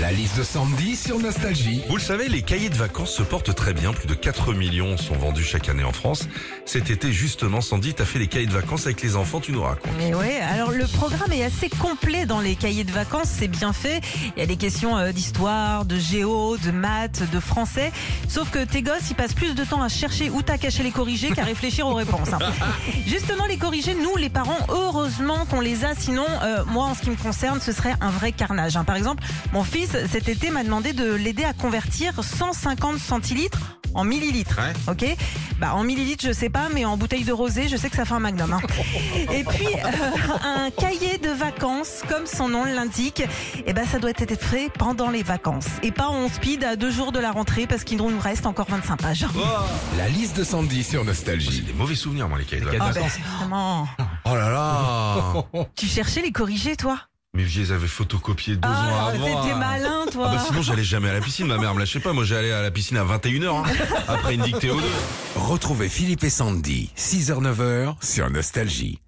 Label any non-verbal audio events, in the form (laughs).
La liste de Sandy sur Nostalgie. Vous le savez, les cahiers de vacances se portent très bien. Plus de 4 millions sont vendus chaque année en France. Cet été, justement, Sandy, t'as fait les cahiers de vacances avec les enfants, tu nous racontes. Mais ouais, alors le programme est assez complet dans les cahiers de vacances, c'est bien fait. Il y a des questions euh, d'histoire, de géo, de maths, de français. Sauf que tes gosses, ils passent plus de temps à chercher où t'as caché les corrigés qu'à réfléchir aux réponses. hein. (laughs) Justement, les corrigés, nous, les parents, heureusement qu'on les a. Sinon, euh, moi, en ce qui me concerne, ce serait un vrai carnage. hein. Par exemple, mon fils, cet été, m'a demandé de l'aider à convertir 150 centilitres en millilitres. Ouais. Ok Bah en millilitres, je sais pas, mais en bouteille de rosé, je sais que ça fait un magnum. hein. (laughs) Et puis euh, un cahier de vacances, comme son nom l'indique, et ben ça doit être fait pendant les vacances et pas en speed à deux jours de la rentrée parce qu'il nous reste encore 25 pages. La liste de Sandy sur J'ai Nostalgie. des mauvais souvenirs, moi, les cahiers de Ah vacances. ben, vraiment. Oh là là Tu cherchais les corrigés, toi? Mais je les avais photocopiés deux ans Ah, avant. t'étais hein. malin, toi. Ah bah sinon j'allais jamais à la piscine, ma mère me lâchait pas, moi j'allais à la piscine à 21h, après une dictée ou deux. Retrouvez Philippe et Sandy, 6h-9h sur Nostalgie.